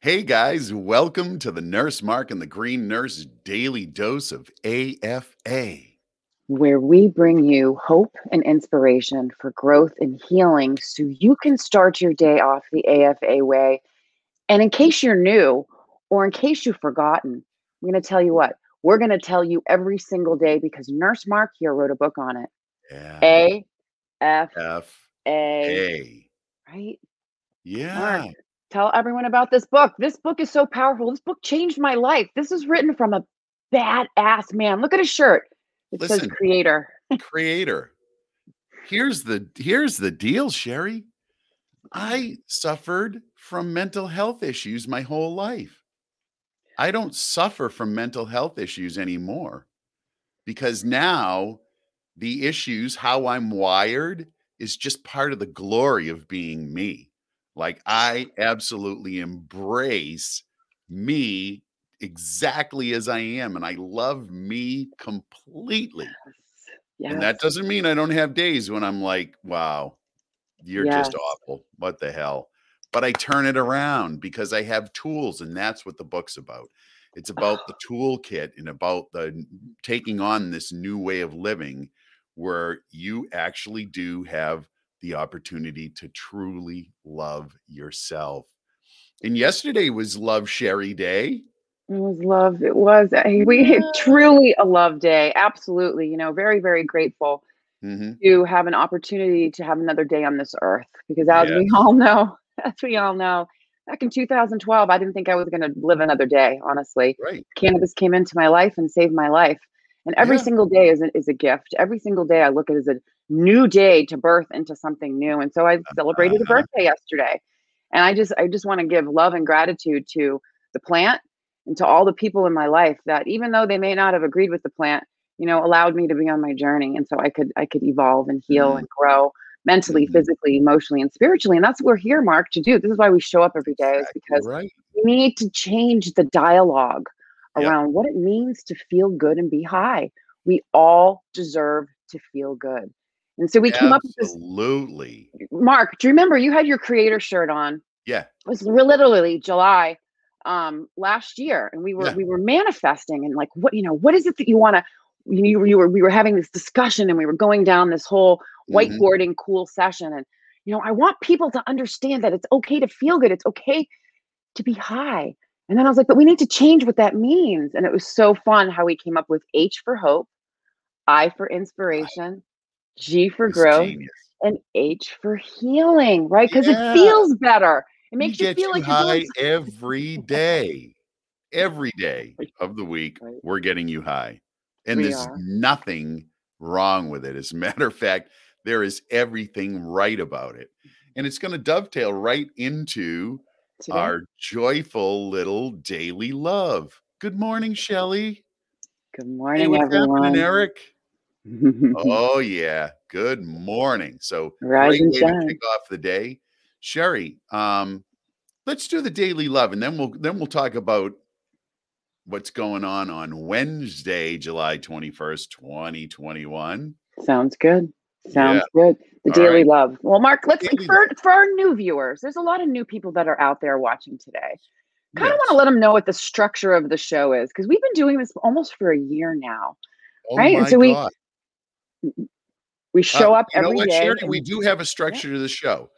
Hey guys, welcome to the Nurse Mark and the Green Nurse Daily Dose of AFA. where we bring you hope and inspiration for growth and healing so you can start your day off the AFA way. And in case you're new or in case you've forgotten, I'm going to tell you what we're going to tell you every single day because Nurse Mark here wrote a book on it. Yeah. A F F A, right? Yeah. Mark, tell everyone about this book. This book is so powerful. This book changed my life. This is written from a badass man. Look at his shirt. It says creator. Creator. Here's the here's the deal, Sherry. I suffered from mental health issues my whole life. I don't suffer from mental health issues anymore because now the issues, how I'm wired, is just part of the glory of being me. Like I absolutely embrace me exactly as I am, and I love me completely. Yes. And that doesn't mean I don't have days when I'm like, wow, you're just awful. What the hell? But I turn it around because I have tools, and that's what the book's about. It's about the toolkit and about the taking on this new way of living where you actually do have the opportunity to truly love yourself. And yesterday was Love Sherry Day. It was love. It was. We truly a love day. Absolutely. You know, very, very grateful hmm to have an opportunity to have another day on this earth. Because as we all know, as we all know, back in 2012, I didn't think I was going to live another day. Honestly, Right. cannabis came into my life and saved my life. And every Yeah. single day is a, is a gift. Every single day I look at it as a new day to birth into something new. And so I celebrated a Uh-huh. birthday yesterday. And I just I just want to give love and gratitude to the plant and to all the people in my life that even though they may not have agreed with the plant, you know, allowed me to be on my journey. And so I could I could evolve and heal Mhm. and grow mentally, Mhm. physically, emotionally, and spiritually. And that's what we're here, Mark, to do. This is why we show up every day, is because right. we need to change the dialogue Yep. around what it means to feel good and be high. We all deserve to feel good. And so we came up with this. Absolutely. Mark, do you remember you had your creator shirt on? Yeah. It was literally July um, last year, and we were Yeah. we were manifesting and like what you know what is it that you want to you, you were we were having this discussion and we were going down this whole Mhm. whiteboarding cool session and you know I want people to understand that it's okay to feel good it's okay to be high and then I was like but we need to change what that means and it was so fun how we came up with H for hope I for inspiration G for It's growth genius. and H for healing right because Yeah. it feels better it makes you get feel you like you're high every day. Every day of the week, Right. we're getting you high. And We there's are. nothing wrong with it. As a matter of fact, there is everything right about it. And it's going to dovetail right into today. our joyful little daily love. Good morning, Shelly. Good Hey, morning, what's everyone. happening, Eric? Oh yeah, good morning. So Rise great way to shine. kick off the day, Sherry. Um, let's do the daily love, and then we'll then we'll talk about what's going on on Wednesday, July twenty first, twenty twenty one. Sounds good. Sounds Yeah. good. The All daily right. love. Well, Mark, let's Daily for, for our new viewers. There's a lot of new people that are out there watching today. Kind of want to let them know what the structure of the show is because we've been doing this almost for a year now. Oh right? And so God. We show Uh, up you know day. Sherry? We do have a structure to the show.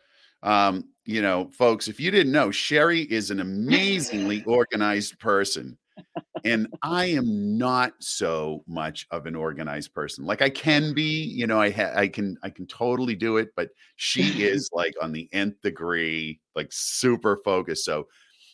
Um, you know, folks, if you didn't know, Sherry is an amazingly organized person. And I am not so much of an organized person. Like I can be, you know, I ha- I can I can totally do it, but she is like on the nth degree, like super focused. So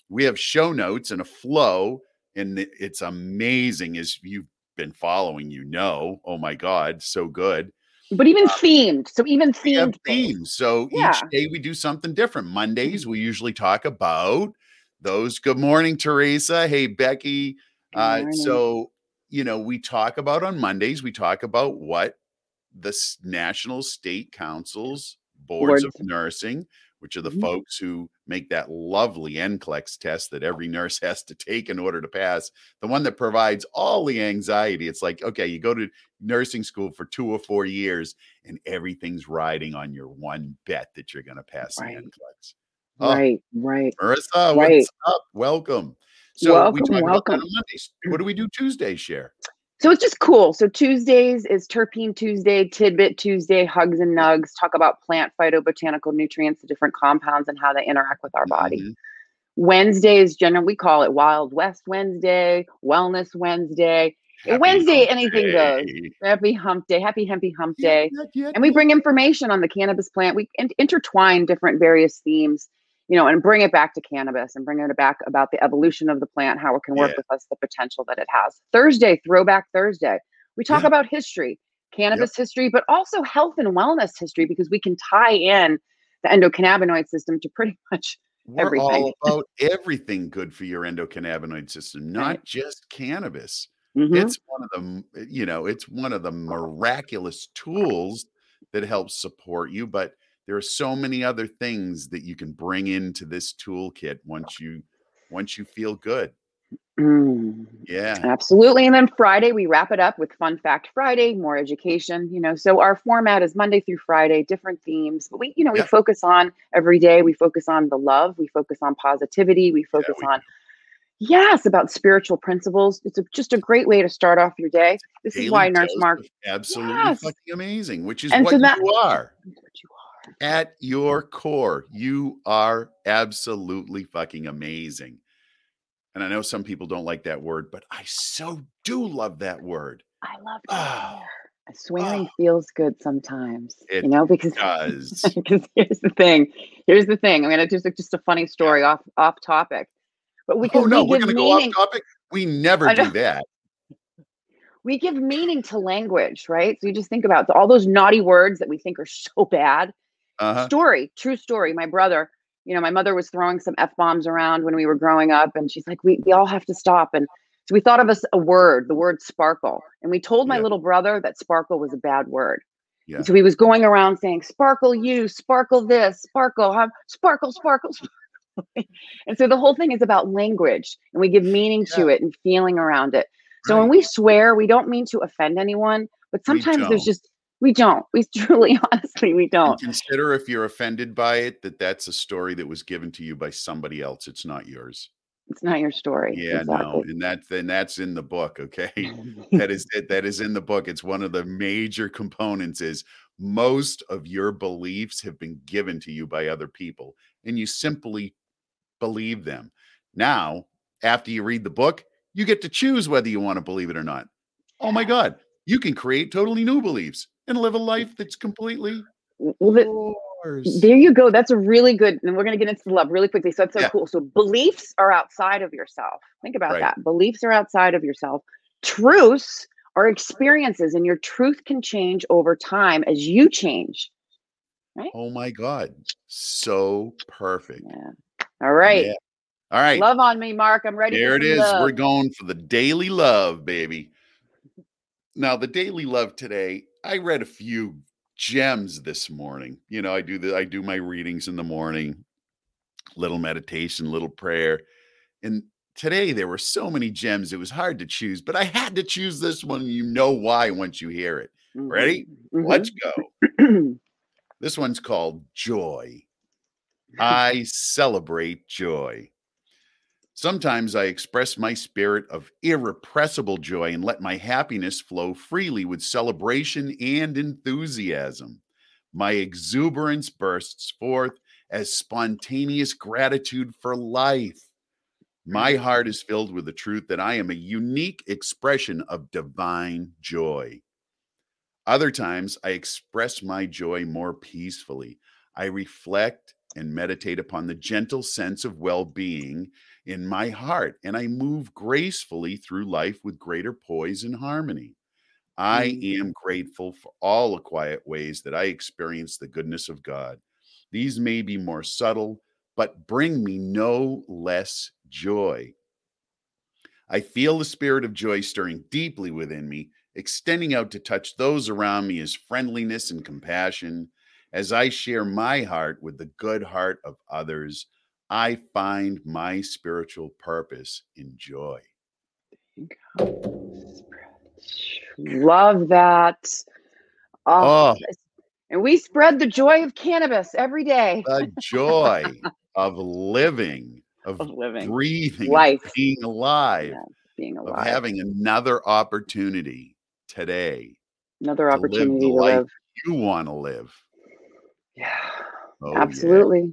we have show notes and a flow, and it's amazing as you've been following, you know. Oh my God, so good but even themed. So even themed. themes. So Yeah. each day we do something different. Mondays we usually talk about those. Good morning, Teresa. Hey, Becky. Uh, so you know we talk about on Mondays. We talk about what the national state councils, boards of nursing, which are the Mhm. folks who make that lovely NCLEX test that every nurse has to take in order to pass. The one that provides all the anxiety. It's like, okay, you go to nursing school for two or four years and everything's riding on your one bet that you're going to pass Right. the NCLEX. Oh, Right, right, Marissa, right. what's up? Welcome. So we Welcome, about that welcome. on Mondays. What do we do Tuesday, Share? So it's just cool. So Tuesdays is Terpene Tuesday, Tidbit Tuesday, Hugs and Nugs, talk about plant phytobotanical nutrients, the different compounds and how they interact with our body. Mhm. Wednesday is generally, we call it Wild West Wednesday, Wellness Wednesday. Happy Wednesday, anything goes. day. Happy Hump Day, Happy Hempy Hump Day. and we bring information on the cannabis plant. We in- intertwine different various themes, you know, and bring it back to cannabis and bring it back about the evolution of the plant, how it can work Yeah. with us, the potential that it has. Thursday, Throwback Thursday, we talk Yeah. about history, cannabis history, but also health and wellness history because we can tie in the endocannabinoid system to pretty much We're everything. all about everything good for your endocannabinoid system, not Right. just cannabis. Mhm. It's one of the, you know, it's one of the miraculous tools that helps support you. But there are so many other things that you can bring into this toolkit once you once you feel good. Mm. Yeah. Absolutely. And then Friday, we wrap it up with Fun Fact Friday, more education, you know. So our format is Monday through Friday, different themes. But we, you know, we Yeah. focus on every day, we focus on the love, we focus on positivity, we focus we on, yes, about spiritual principles. It's a, just a great way to start off your day. This is why Nurse Mark. Absolutely Yes. fucking amazing, which is And what so that- you are. What you are. At your core, you are absolutely fucking amazing. And I know some people don't like that word, but I so do love that word. I love to Oh. Ah, ah. Swearing Oh. feels good sometimes, It you know, because Does because here's the thing. Here's the thing. I'm gonna just just a funny story off off topic, but we oh no, we we're gonna go off topic. We never do that. we give meaning to language, right? So you just think about all those naughty words that we think are so bad. Uh-huh. Story, true story. My brother, you know, my mother was throwing some f bombs around when we were growing up, and she's like, "We we all have to stop." And so we thought of us a word, the word sparkle, and we told my Yeah. little brother that sparkle was a bad word. Yeah. So he was going around saying, "Sparkle you, sparkle this, sparkle, huh? sparkle, sparkle." sparkle." and so the whole thing is about language, and we give meaning to it and feeling around it. So when we swear, we don't mean to offend anyone, but sometimes there's just we don't. We truly, honestly, we don't. consider if you're offended by it that that's a story that was given to you by somebody else. It's not yours. It's not your story. Yeah, no, and that's and that's in the book. Okay, that is it. That is in the book. It's one of the major components. Is most of your beliefs have been given to you by other people, and you simply believe them. Now, after you read the book, you get to choose whether you want to believe it or not. Oh my God, you can create totally new beliefs and live a life that's completely well, the, yours. there you go. That's a really good, and we're going to get into the love really quickly. So that's so Yeah. cool. So beliefs are outside of yourself. Think about Right. that. Beliefs are outside of yourself. Truths are experiences, and your truth can change over time as you change. Right? Oh my God, so perfect. Yeah. All right. Yeah. All right. Love on me, Mark. I'm ready. There it is. it some is. We're going for the daily love, baby. Now, the daily love today, I read a few gems this morning. You know, I do the I do my readings in the morning, little meditation, little prayer. And today there were so many gems, it was hard to choose, but I had to choose this one. You know why once you hear it. Mhm. Ready? Mhm. Let's go. This one's called Joy. I celebrate joy. Sometimes I express my spirit of irrepressible joy and let my happiness flow freely with celebration and enthusiasm. My exuberance bursts forth as spontaneous gratitude for life. My mm-hmm. heart is filled with the truth that I am a unique expression of divine joy. Other times, I express my joy more peacefully. I reflect and meditate upon the gentle sense of well being in my heart, and I move gracefully through life with greater poise and harmony. I Mm. am grateful for all the quiet ways that I experience the goodness of God. These may be more subtle, but bring me no less joy. I feel the spirit of joy stirring deeply within me, extending out to touch those around me as friendliness and compassion. As I share my heart with the good heart of others, I find my spiritual purpose in joy. Love that. Oh, Oh. and we spread the joy of cannabis every day. The joy. of living, of, of living, breathing, life, of being alive, yeah, being of alive. having another opportunity today Another to live opportunity to life live. you want to live. Yeah. Oh, yeah.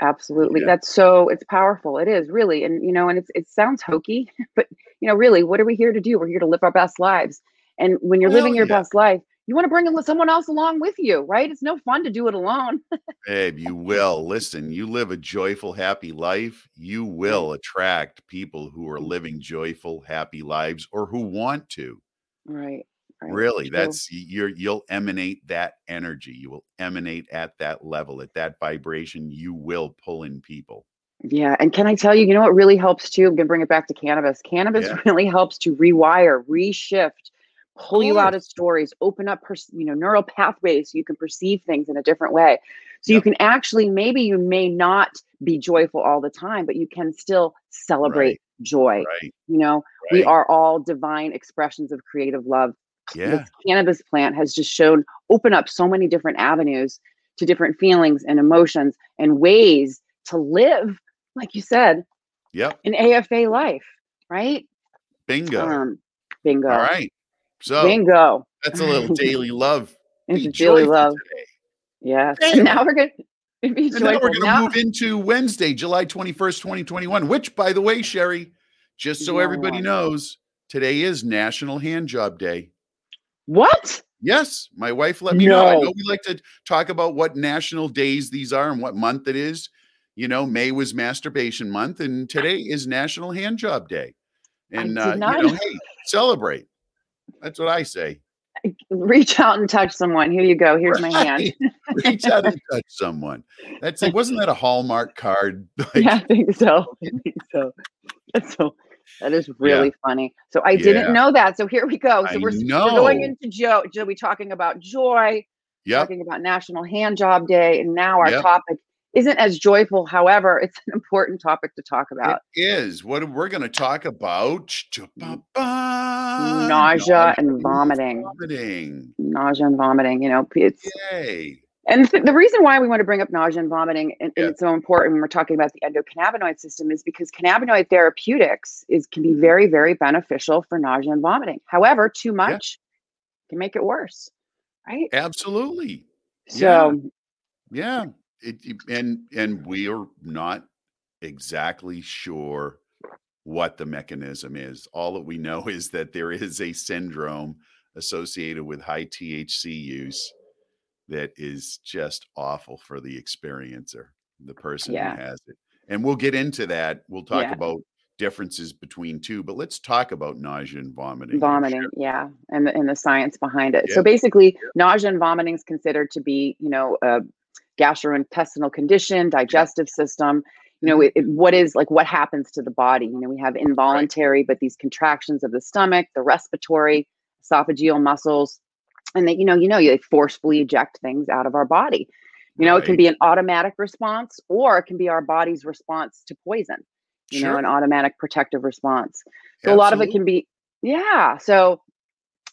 Absolutely. Yeah. That's so it's powerful. It is really. And you know, and it's it sounds hokey, but you know, really, what are we here to do? We're here to live our best lives. And when you're Hell living your yeah. best life, you want to bring someone else along with you, right? It's no fun to do it alone. Babe, you will. Listen, you live a joyful, happy life. You will attract people who are living joyful, happy lives or who want to. Right. Right. Really, True. that's you're you'll emanate that energy. You will emanate at that level, at that vibration. You will pull in people. Yeah, and can I tell you, you know what really helps too? I'm gonna bring it back to cannabis. Cannabis Yeah. really helps to rewire, reshift, pull you out of stories, open up, pers- you know, neural pathways so you can perceive things in a different way. So you can actually, maybe you may not be joyful all the time, but you can still celebrate joy. Right. You know, we are all divine expressions of creative love. Yeah. This cannabis plant has just shown open up so many different avenues to different feelings and emotions and ways to live, like you said, Yep. an AFA life, right? Bingo. Um, bingo. All right. So Bingo. that's a little daily love. It's a daily love. today. Damn. And now we're gonna be And now we're going to Now- move into Wednesday, July 21st, 2021, which, by the way, Sherry, just so Yeah. everybody knows, today is National Hand Job Day. What? Yes, my wife let me know. I No. know we like to talk about what national days these are and what month it is. You know, May was masturbation month, and today is National Hand Job Day. And uh, you know, hey, celebrate. That's what I say. Reach out and touch someone. Here you go. Here's my hand. Reach out and touch someone. That's it. Wasn't that a Hallmark card? Like, yeah, I think so. I think so. That's so that is really funny. So I Yeah. didn't know that. So here we go. So we're, we're going into Joe. Joe, we talking about joy, Yep. talking about National Hand Job Day, and now our Yep. topic isn't as joyful. However, it's an important topic to talk about. It is what we're going to talk about. Nausea and vomiting. Vomiting. Nausea and vomiting. You know, it's Yay. And th- the reason why we want to bring up nausea and vomiting and, and Yeah. it's so important when we're talking about the endocannabinoid system is because cannabinoid therapeutics is can be very, very beneficial for nausea and vomiting. However, too much can make it worse, right? Absolutely. So Yeah. It, it- and and we are not exactly sure what the mechanism is. All that we know is that there is a syndrome associated with high THC use that is just awful for the experiencer, the person Yeah. who has it. And we'll get into that. We'll talk Yeah. about differences between two, but let's talk about nausea and vomiting. vomiting, Sherry. yeah, and the, and the science behind it. So Yeah. basically, nausea and vomiting is considered to be, you know, a gastrointestinal condition, digestive system. You know, Mhm. it, it- what is like what happens to the body? You know, we have involuntary, but these contractions of the stomach, the respiratory, esophageal muscles, and that you know, you know, you forcefully eject things out of our body. You know, it can be an automatic response, or it can be our body's response to poison. You know, an automatic protective response. So a lot of it can be, yeah. So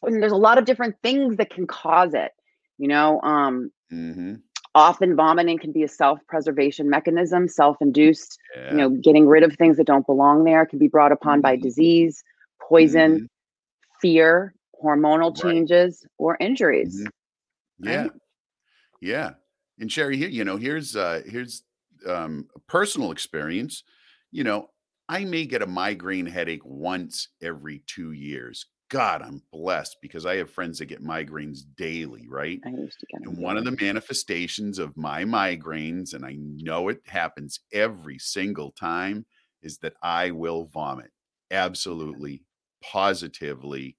there's a lot of different things that can cause it. You know, um, Mhm. often vomiting can be a self-preservation mechanism, self-induced. Yeah. You know, getting rid of things that don't belong there can be brought upon by Mhm. disease, poison, Mhm. fear, hormonal Right. changes, or injuries. Mhm. Yeah. right? Yeah. And Sherry, here, you know, here's uh here's um a personal experience. You know, I may get a migraine headache once every two years. God, I'm blessed because I have friends that get migraines daily, right? I used to get And one of the manifestations of my migraines, and I know it happens every single time, is that I will vomit. Absolutely, positively,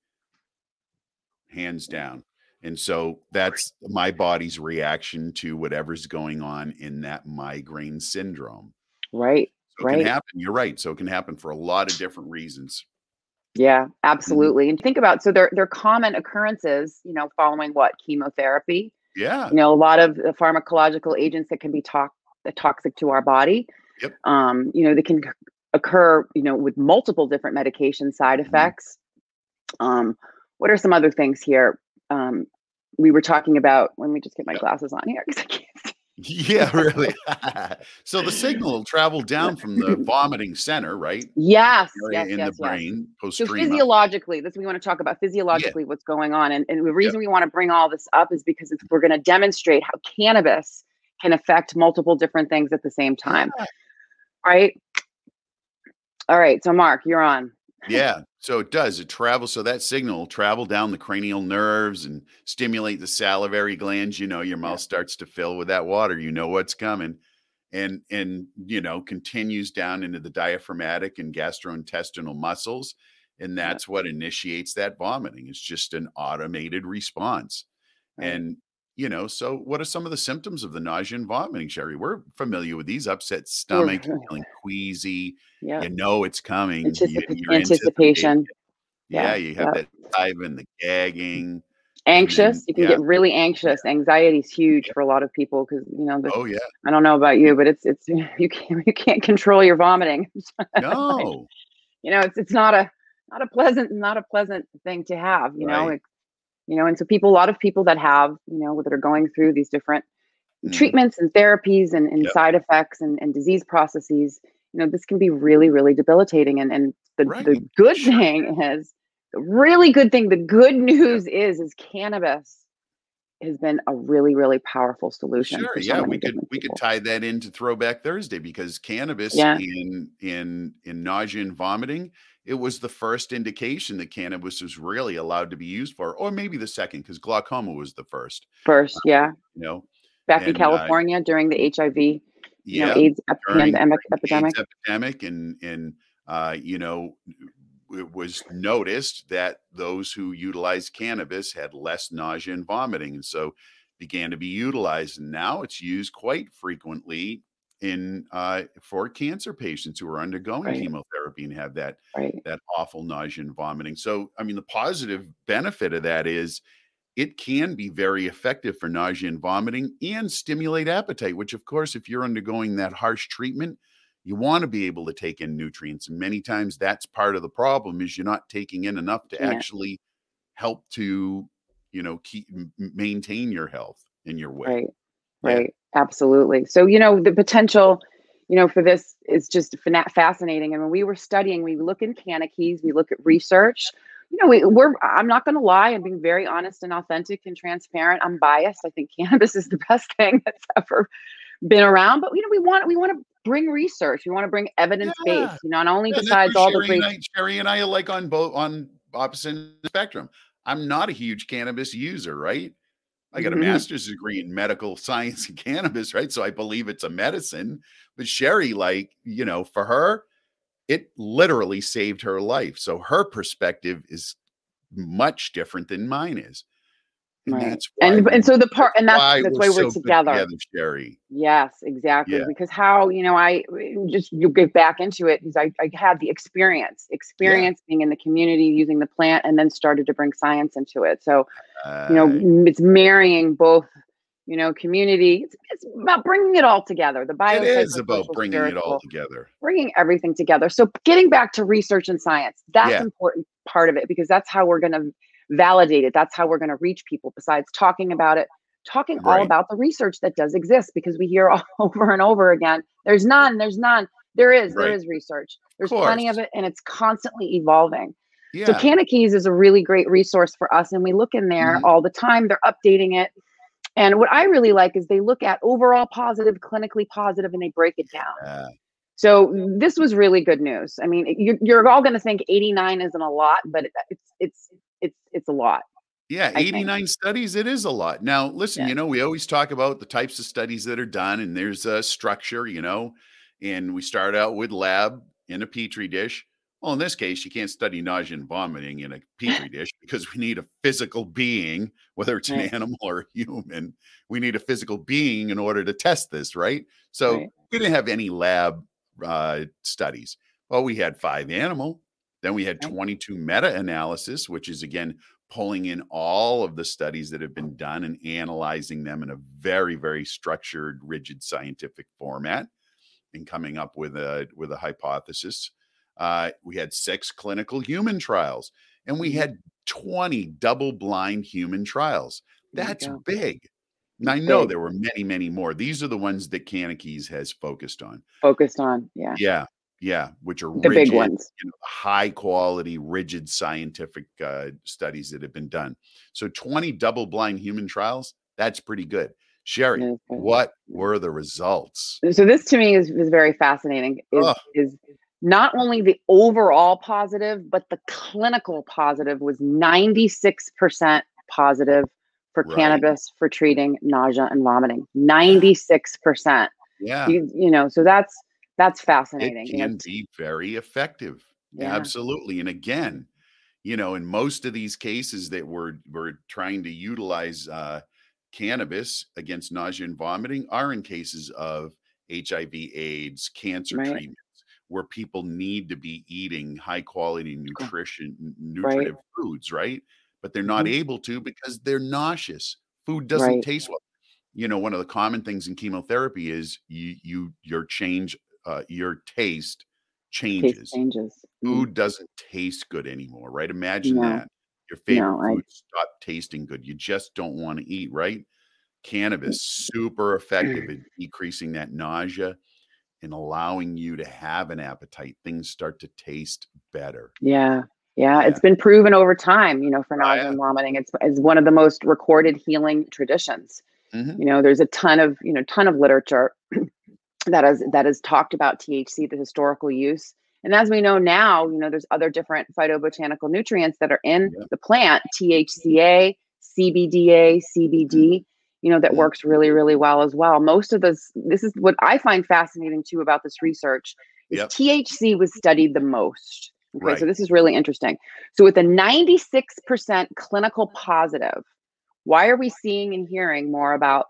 hands down. And so that's my body's reaction to whatever's going on in that migraine syndrome. right. So it Right. can happen. You're right. So it can happen for a lot of different reasons. Yeah, Mm-hmm. absolutely. And think about so they're they're common occurrences, you know, following what chemotherapy, Yeah. you know, a lot of the pharmacological agents that can be to- toxic to our body. Yep. Um, you know, they can occur, you know, with multiple different medication side Mhm. effects. Um, what are some other things here? Um, we were talking about. Let me just get my glasses on here because I can't see. Yeah, really. so the signal will travel down from the vomiting center, right? Yes, yes, in yes, the yes. brain, So physiologically, this we want to talk about physiologically what's going on. And, and the reason we want to bring all this up is because it's, we're going to demonstrate how cannabis can affect multiple different things at the same time. Yeah. Right? All right. So Mark, you're on. Yeah, so it does. It travels. So that signal will travel down the cranial nerves and stimulate the salivary glands. You know, your mouth starts to fill with that water. You know what's coming, and and you know continues down into the diaphragmatic and gastrointestinal muscles, and that's what initiates that vomiting. It's just an automated response, Right. and you know. So, what are some of the symptoms of the nausea and vomiting, Sherry? We're familiar with these: upset stomach, feeling queasy. Yeah. You know it's coming. Anticip- you're anticipation. yeah, Yeah, you have yeah. that saliva and the gagging. Anxious. You can yeah. get really anxious. Anxiety is huge for a lot of people because you know the, Oh yeah, I don't know about you, but it's it's you can't you can't control your vomiting. no, you know, it's it's not a not a pleasant not a pleasant thing to have. You know, Right. You know, and so people, a lot of people that have, you know, that are going through these different Mhm. treatments and therapies and, and Yep. side effects and, and disease processes, you know, this can be really, really debilitating. And and the, Right. the good Sure. thing is, the really good thing, the good news is, is cannabis has been a really, really powerful solution. sure, yeah. We could we could tie that into Throwback Thursday because cannabis Yeah. in in in nausea and vomiting, it was the first indication that cannabis was really allowed to be used for, or maybe the second because glaucoma was the first. First, yeah, You know, back in and, uh, California during the HIV, you yeah, know, AIDS ep- pandemic, during epidemic. AIDS epidemic and and uh, you know it was noticed that those who utilized cannabis had less nausea and vomiting and so began to be utilized and now it's used quite frequently in uh, for cancer patients who are undergoing Right. chemotherapy and have that Right. that awful nausea and vomiting so i mean the positive benefit of that is it can be very effective for nausea and vomiting and stimulate appetite, which, of course, if you're undergoing that harsh treatment, you want to be able to take in nutrients. And many times that's part of the problem is you're not taking in enough to Yeah. actually help to, you know, keep maintain your health and your weight. Right. Yeah. Right. Absolutely. So, you know, the potential, you know, for this is just fascinating. And when we were studying, we look in Keys, we look at research. You know, we, we're, I'm not going to lie, I'm being very honest and authentic and transparent. I'm biased. I think cannabis is the best thing that's ever been around. But, you know, we want, we want to bring research. We want to bring evidence Yeah. based, you know, not only Yeah, besides all the great I, Sherry and I are like on both on opposite spectrum. I'm not a huge cannabis user, right? I got a Mhm. master's degree in medical science and cannabis, right? So I believe it's a medicine. But Sherry, like, you know, for her, it literally saved her life. So her perspective is much different than mine is. And Right. that's why and we- and so the part and that's that's why we're so good together. Sherry. Yes, exactly. Yeah. Because how, you know, I just you get back into it because I, I had the experience, experience being in the community using the plant and then started to bring science into it. So, you know, Uh, it's marrying both, you know, community. It's, it's about bringing it all together. The bio it is about bringing it all together. bringing everything together. So getting back to research and science, that's Yeah. important part of it because that's how we're going to validate it. That's how we're going to reach people besides talking about it, talking all about the research that does exist because we hear all over and over again, there's none, there's none. There is, there Right. is research. There's plenty of it and it's constantly evolving. Yeah. So Canna Keys is a really great resource for us and we look in there Mhm. all the time. They're updating it. And what I really like is they look at overall positive, clinically positive, and they break it down. Uh, So this was really good news. I mean, you're, you're all going to think 89 isn't a lot, but it- it's it's it's it's a lot. Yeah, 89 studies, it is a lot. Now, listen, Yeah. you know, we always talk about the types of studies that are done, and there's a structure, you know, and we start out with lab in a petri dish. Well, in this case, you can't study nausea and vomiting in a petri dish because we need a physical being, whether it's an animal or a human. We need a physical being in order to test this, right? So Right. we didn't have any lab uh, studies. Well, we had five animal, then we had 22 meta analysis, which is again pulling in all of the studies that have been done and analyzing them in a very very structured rigid scientific format and coming up with a with a hypothesis uh, we had six clinical human trials and we Mhm. had 20 double blind human trials that's big And I know there were many, many more. These are the ones that Canna Keys has focused on. Focused on, yeah. Yeah. Yeah, which are the rigid, big ones. You know, high quality, rigid scientific uh, studies that have been done. So 20 double blind human trials, that's pretty good. Sherry, what were the results? So this to me is, is very fascinating. Is, is not only the overall positive, but the clinical positive was 96% positive for right. cannabis for treating nausea and vomiting. 96%. Yeah. You, you know, so that's that's fascinating. It can be very effective. Yeah. Absolutely. And again, you know, in most of these cases that we're we're trying to utilize uh, cannabis against nausea and vomiting are in cases of HIV, AIDS, cancer right. treatments, where people need to be eating high quality nutrition, nutritive right. foods, right? But they're not mm-hmm. able to because they're nauseous. Food doesn't right. taste well. You know, one of the common things in chemotherapy is you you your change uh, your taste changes. Taste changes. Mm-hmm. Food doesn't taste good anymore, right? Imagine no. that. Your favorite no, food I... stop tasting good. You just don't want to eat, right? Mm. Cannabis super effective at decreasing that nausea and allowing you to have an appetite. Things start to taste better. Yeah. Yeah, yeah. it's been proven over time, you know, for nausea oh, yeah. and vomiting. It's, it's one of the most recorded healing traditions. Mm-hmm. You know, there's a ton of, you know, ton of literature that has that has talked about THC, the historical use. And as we know now, you know, there's other different phytobotanical nutrients that are in yeah. the plant, THCA, CBDA, CBD, mm-hmm. you know, that yeah. works really, really well as well. Most of this, this is what I find fascinating too about this research is yep. THC was studied the most. Okay, right. so this is really interesting. So with a 96% clinical positive, why are we seeing and hearing more about,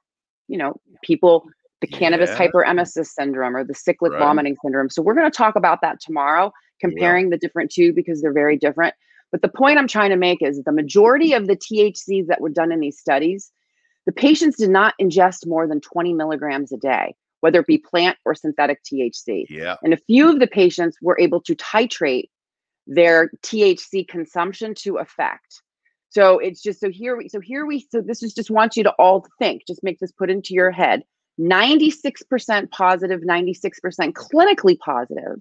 you know, people the yeah. cannabis hyperemesis syndrome or the cyclic right. vomiting syndrome. So we're going to talk about that tomorrow, comparing the different two because they're very different. But the point I'm trying to make is the majority of the THCs that were done in these studies, the patients did not ingest more than 20 milligrams a day, whether it be plant or synthetic THC. Yeah. And a few of the patients were able to titrate their THC consumption to effect. So it's just so here we so here we so this is just want you to all think, just make this put into your head 96% positive, 96% clinically positive,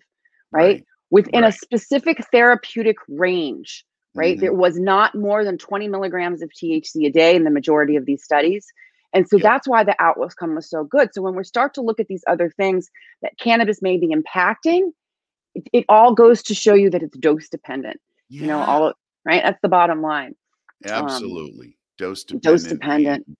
right? right. Within right. a specific therapeutic range, right? Mm-hmm. There was not more than 20 milligrams of THC a day in the majority of these studies. And so yep. that's why the outcome was so good. So when we start to look at these other things that cannabis may be impacting, it, it all goes to show you that it's dose dependent. Yeah. You know, all right. That's the bottom line. Um, Absolutely. Um, dose dependent. Dose dependent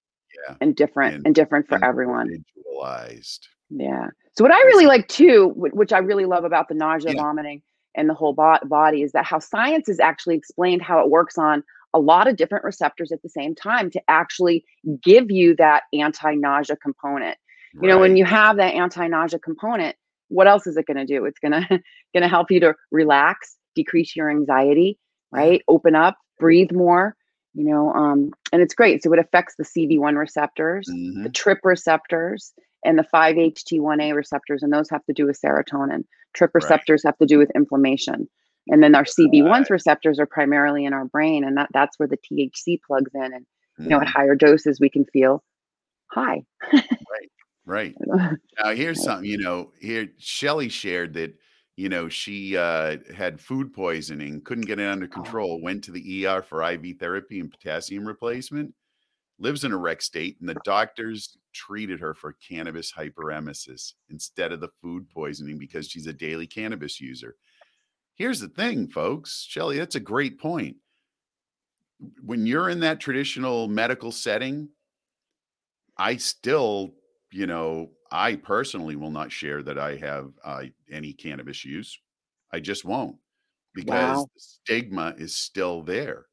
yeah. and different and, and different for everyone. Individualized. Yeah. So what I really like too, which I really love about the nausea, yeah. vomiting, and the whole bo- body, is that how science has actually explained how it works on a lot of different receptors at the same time to actually give you that anti-nausea component. You right. know, when you have that anti-nausea component, what else is it going to do? It's going to going to help you to relax, decrease your anxiety, right? Open up, breathe more you know um, and it's great so it affects the cb1 receptors mm-hmm. the trip receptors and the 5-ht1a receptors and those have to do with serotonin trip receptors right. have to do with inflammation and then our cb1's right. receptors are primarily in our brain and that, that's where the thc plugs in and mm-hmm. you know at mm-hmm. higher doses we can feel high right right now here's something you know here shelly shared that you know, she uh, had food poisoning, couldn't get it under oh. control, went to the ER for IV therapy and potassium replacement, lives in a rec state, and the doctors treated her for cannabis hyperemesis instead of the food poisoning because she's a daily cannabis user. Here's the thing, folks. Shelly, that's a great point. When you're in that traditional medical setting, I still, you know, I personally will not share that I have uh, any cannabis use. I just won't because wow. the stigma is still there.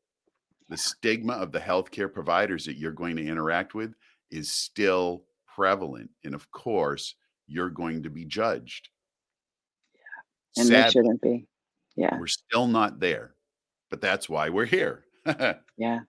The stigma of the healthcare providers that you're going to interact with is still prevalent. And of course, you're going to be judged. Yeah. And Sadly, they shouldn't be. Yeah. We're still not there, but that's why we're here. yeah.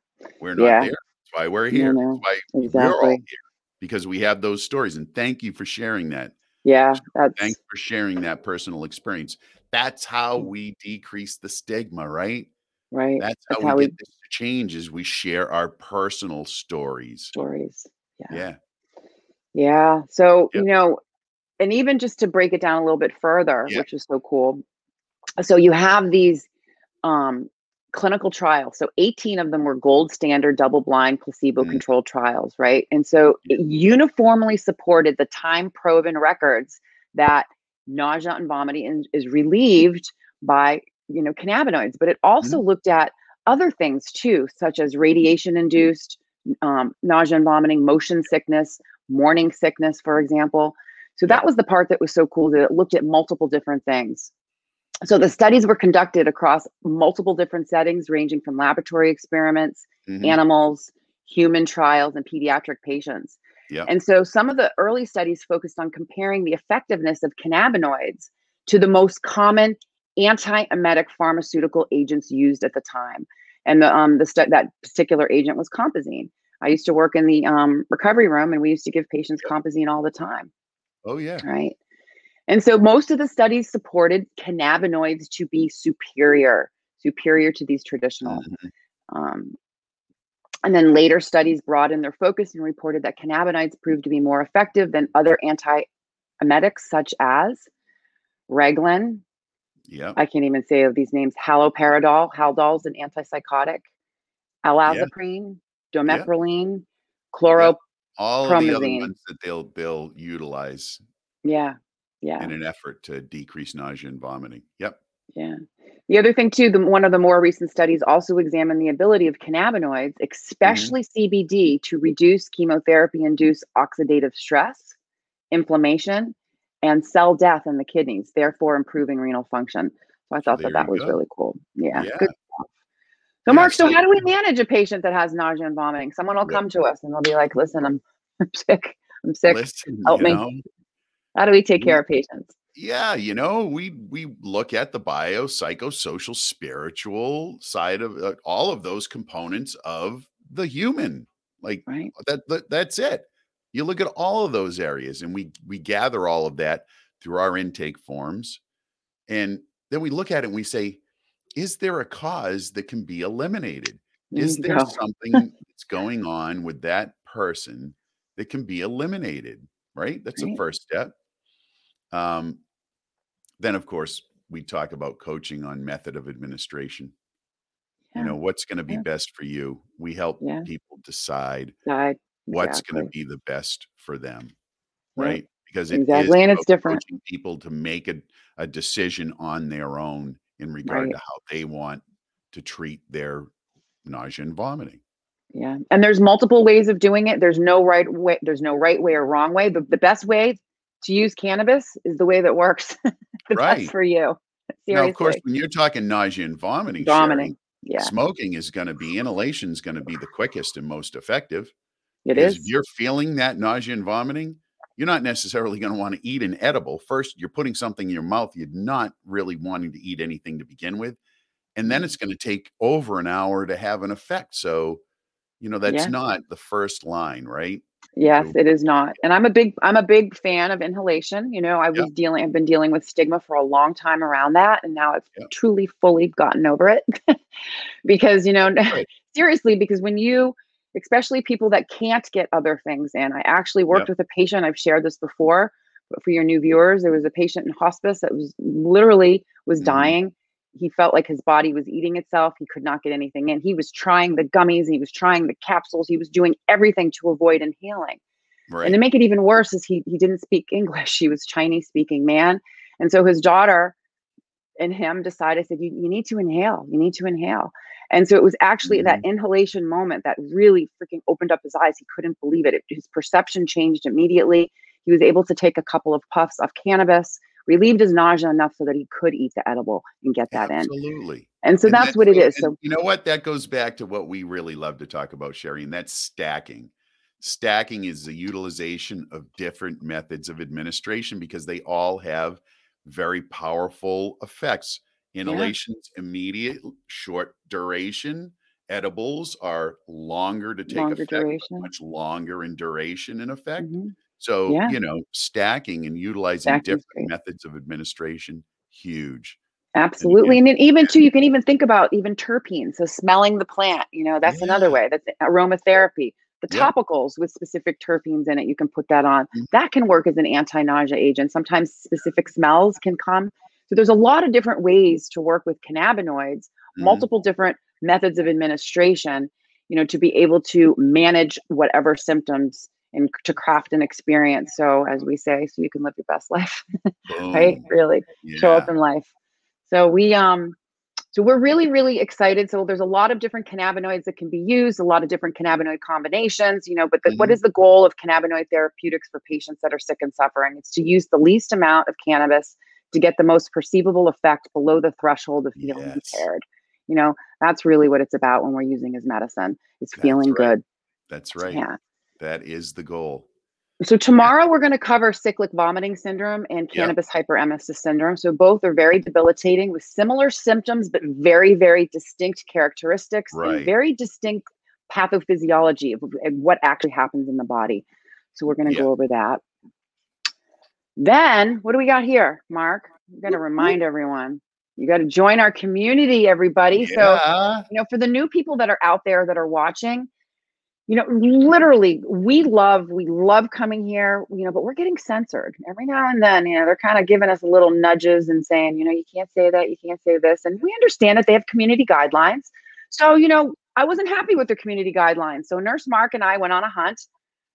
We're not yeah. there. That's why we're here. No, no. That's why exactly. we're all here because we have those stories. And thank you for sharing that. Yeah. That's... Thanks for sharing that personal experience. That's how mm. we decrease the stigma, right? Right. That's how, That's we, how we get this change is we share our personal stories. Stories. Yeah. Yeah. Yeah. So, Yep. you know, and even just to break it down a little bit further, Yeah. which is so cool. So you have these um, clinical trials. So 18 of them were gold standard, double blind, placebo mm. controlled trials, right? And so it mm-hmm. uniformly supported the time proven records that nausea and vomiting in- is relieved by, you know, cannabinoids. But it also mm-hmm. looked at other things too, such as radiation induced um, nausea and vomiting, motion sickness, morning sickness, for example. So that was the part that was so cool that it looked at multiple different things. So the studies were conducted across multiple different settings, ranging from laboratory experiments, Mhm. animals, human trials, and pediatric patients. Yep. And so some of the early studies focused on comparing the effectiveness of cannabinoids to the most common anti-emetic pharmaceutical agents used at the time. And the um the stu- that particular agent was compazine. I used to work in the um, recovery room, and we used to give patients compazine all the time Oh yeah. right? And so most of the studies supported cannabinoids to be superior, superior to these traditional. Mhm. Um, and then later studies broadened their focus and reported that cannabinoids proved to be more effective than other anti-emetics such as Reglan. Yep. I can't even say of these names. Haloperidol, Haldol's an antipsychotic. Alazaprine, Domeprylene, chloro. All of the other ones that they'll they'll utilize Yeah, yeah. in an effort to decrease nausea and vomiting. Yep. Yeah. The other thing too, the one of the more recent studies also examined the ability of cannabinoids, mm-hmm. especially CBD, to reduce chemotherapy-induced oxidative stress, inflammation, and cell death in the kidneys, therefore improving renal function. So I thought there that that was go. really cool. Yeah. Yeah. Good stuff. So Yeah, Mark, so so- how do we manage a patient that has nausea and vomiting? Someone will Yeah. come to us and they'll be like, "Listen, I'm, I'm sick. I'm sick. Listen, Help me." know, How do we take care of patients?" yeah, you know, we we look at the bio, psychosocial, spiritual side of uh, all of those components of the human. Like Right. that, that that's it. You look at all of those areas and we we gather all of that through our intake forms. And then we look at it and we say, is there a cause that can be eliminated? Is there go. something that's going on with that person that can be eliminated? Right? That's the first step. Um, then, of course, we talk about coaching on method of administration. Yeah. You know, what's going to be Yeah. best for you? We help Yeah. people decide Side. what's going to be the best for them. Right? Because it is Exactly, and it's different. coaching people to make a, a decision on their own in regard Right. to how they want to treat their nausea and vomiting. Yeah. And there's multiple ways of doing it. There's no right way, there's no right way or wrong way. The, the best way to use cannabis is the way that works the Right. best for you. Now, of course, when you're talking nausea and vomiting, Vomiting. Sherry, Yeah. smoking is going to be inhalation is going to be the quickest and most effective. It is. If you're feeling that nausea and vomiting, you're not necessarily going to want to eat an edible. First, you're putting something in your mouth you're not really wanting to eat anything to begin with. And Mm-hmm. then it's going to take over an hour to have an effect. So, you know, that's Yeah. not the first line, right? Yes, So- it is not. And I'm a big I'm a big fan of inhalation. You know, I was Yeah. dealing I've been dealing with stigma for a long time around that and now I've Yeah. truly fully gotten over it. because, you know, Right. seriously because when you especially people that can't get other things in. I actually worked with a patient, I've shared this before, but for your new viewers, there was a patient in hospice that was literally was Mhm. dying. He felt like his body was eating itself. He could not get anything in. He was trying the gummies, he was trying the capsules, he was doing everything to avoid inhaling. Right. And to make it even worse is he he didn't speak English. He was Chinese speaking man. And so his daughter and him decided, said, you, you need to inhale. You need to inhale. And so it was actually that mm-hmm. inhalation moment that really freaking opened up his eyes. He couldn't believe it. it. His perception changed immediately. He was able to take a couple of puffs of cannabis, relieved his nausea enough so that he could eat the edible and get that in. Absolutely. And so And that's, what it is. So you know what? That goes back to what we really love to talk about, Sherry, and that's stacking. Stacking is the utilization of different methods of administration because they all have very powerful effects. Inhalations, immediate, short duration. Edibles are longer to take Longer effect, duration. much longer in duration and effect. mhm. So, Yeah. you know, stacking and utilizing Stacking's different great. methods of administration, huge. Absolutely. And then even too, you can even think about even terpenes. So smelling the plant, you know, that's another way. That's aromatherapy. The topicals with specific terpenes in it, you can put that on. Mm. That can work as an anti-nausea agent. Sometimes specific smells can come. So there's a lot of different ways to work with cannabinoids, Mhm. multiple different methods of administration, you know, to be able to manage whatever symptoms and to craft an experience. So as we say, so you can live your best life, right? Really show up in life. So we um so we're really really excited. So there's a lot of different cannabinoids that can be used, a lot of different cannabinoid combinations, you know, but the, what Mhm. is the goal of cannabinoid therapeutics for patients that are sick and suffering? It's to use the least amount of cannabis to get the most perceivable effect below the threshold of feeling Yes. impaired. You know, that's really what it's about when we're using as medicine. It's That's feeling right. good. That's right. Yeah. That is the goal. So tomorrow we're going to cover cyclic vomiting syndrome and Yep. cannabis hyperemesis syndrome. So both are very debilitating with similar symptoms, but very, very distinct characteristics Right. and very distinct pathophysiology of, what actually happens in the body. So we're going to Yeah. go over that. Then what do we got here, Mark? I'm going to remind everyone. You got to join our community, everybody. So you know, for the new people that are out there that are watching, you know, literally, we love, we love coming here, you know, but we're getting censored every now and then. You know, they're kind of giving us little nudges and saying, you know, you can't say that, you can't say this. And we understand that they have community guidelines. So, you know, I wasn't happy with their community guidelines. So, Nurse Mark and I went on a hunt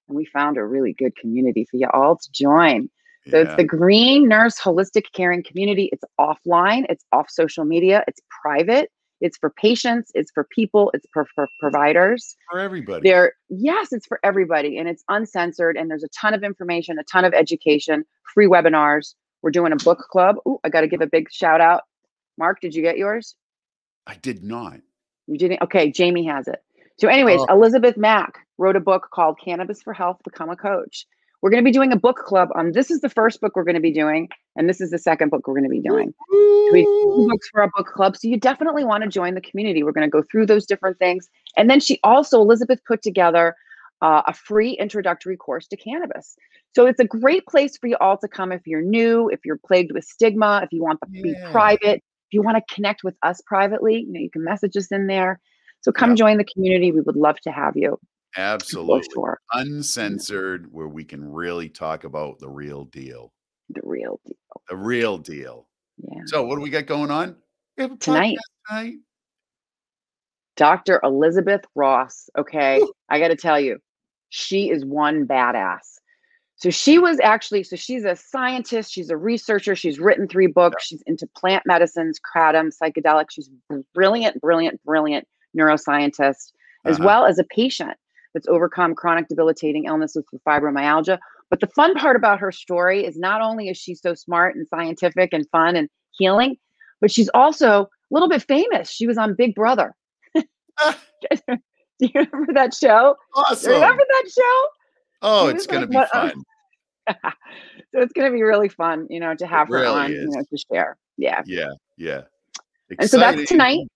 and we found a really good community for you all to join. So it's the Green Nurse Holistic Caring Community. It's offline, it's off social media, it's private, it's for patients, it's for people, it's for, for providers. for everybody. There, yes, it's for everybody and it's uncensored and there's a ton of information, a ton of education, free webinars. We're doing a book club. Ooh, I got to give a big shout out. Mark, did you get yours? I did not. You didn't? Okay, Jamie has it. So, anyways, Oh. Elizabeth Mack wrote a book called Cannabis for Health Become a Coach. We're going to be doing a book club on this is the first book we're going to be doing, and this is the second book we're going to be doing. We do books for our book club. So you definitely want to join the community. We're going to go through those different things. And then she also, Elizabeth, put together uh, a free introductory course to cannabis. So it's a great place for you all to come if you're new, if you're plagued with stigma, if you want to be Yeah. private, if you want to connect with us privately, you know, you can message us in there. So come Yeah. join the community. We would love to have you. Absolutely. sure. Uncensored, where we can really talk about the real deal. The real deal. The real deal. Yeah. So, what do we got going on? We have a Tonight. tonight. Dr. Elizabeth Ross. Okay. Woo. I got to tell you, she is one badass. So she was actually, so she's a scientist, she's a researcher, she's written three books, she's into plant medicines, kratom, psychedelics. She's brilliant, brilliant, brilliant neuroscientist, as Uh-huh. well as a patient that's overcome chronic debilitating illnesses with fibromyalgia. But the fun part about her story is not only is she so smart and scientific and fun and healing, but she's also a little bit famous. She was on Big Brother. Do you remember that show? awesome. Remember that show? Oh, it's going to be what- fun. so it's going to be really fun, you know, to have her really on, you know, to share. Yeah. Yeah. Yeah. And so that's tonight.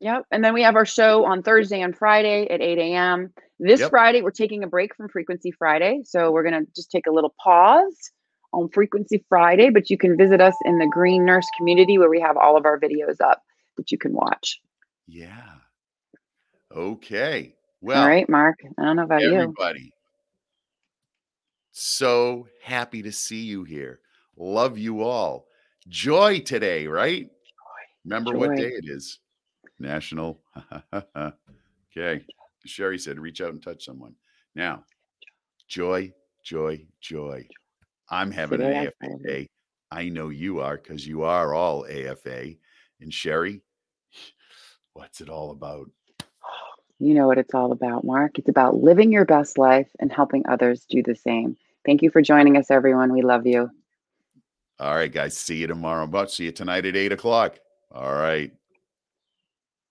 Yep. And then we have our show on Thursday and Friday at 8 a.m. This Yep. Friday, we're taking a break from Frequency Friday. So we're going to just take a little pause on Frequency Friday, but you can visit us in the Green Nurse community where we have all of our videos up that you can watch. Yeah. Okay. Well, all right, Mark. I don't know about you. everybody. So happy to see you here. Love you all. Joy today, right? Joy. Remember what day it is? National. okay. Sherry said, reach out and touch someone. Now, joy, joy, joy. I'm having an AFA day. I know you are because you are all AFA. And Sherry, what's it all about? You know what it's all about, Mark. It's about living your best life and helping others do the same. Thank you for joining us, everyone. We love you. All right, guys. See you tomorrow. But see you tonight at eight o'clock. All right.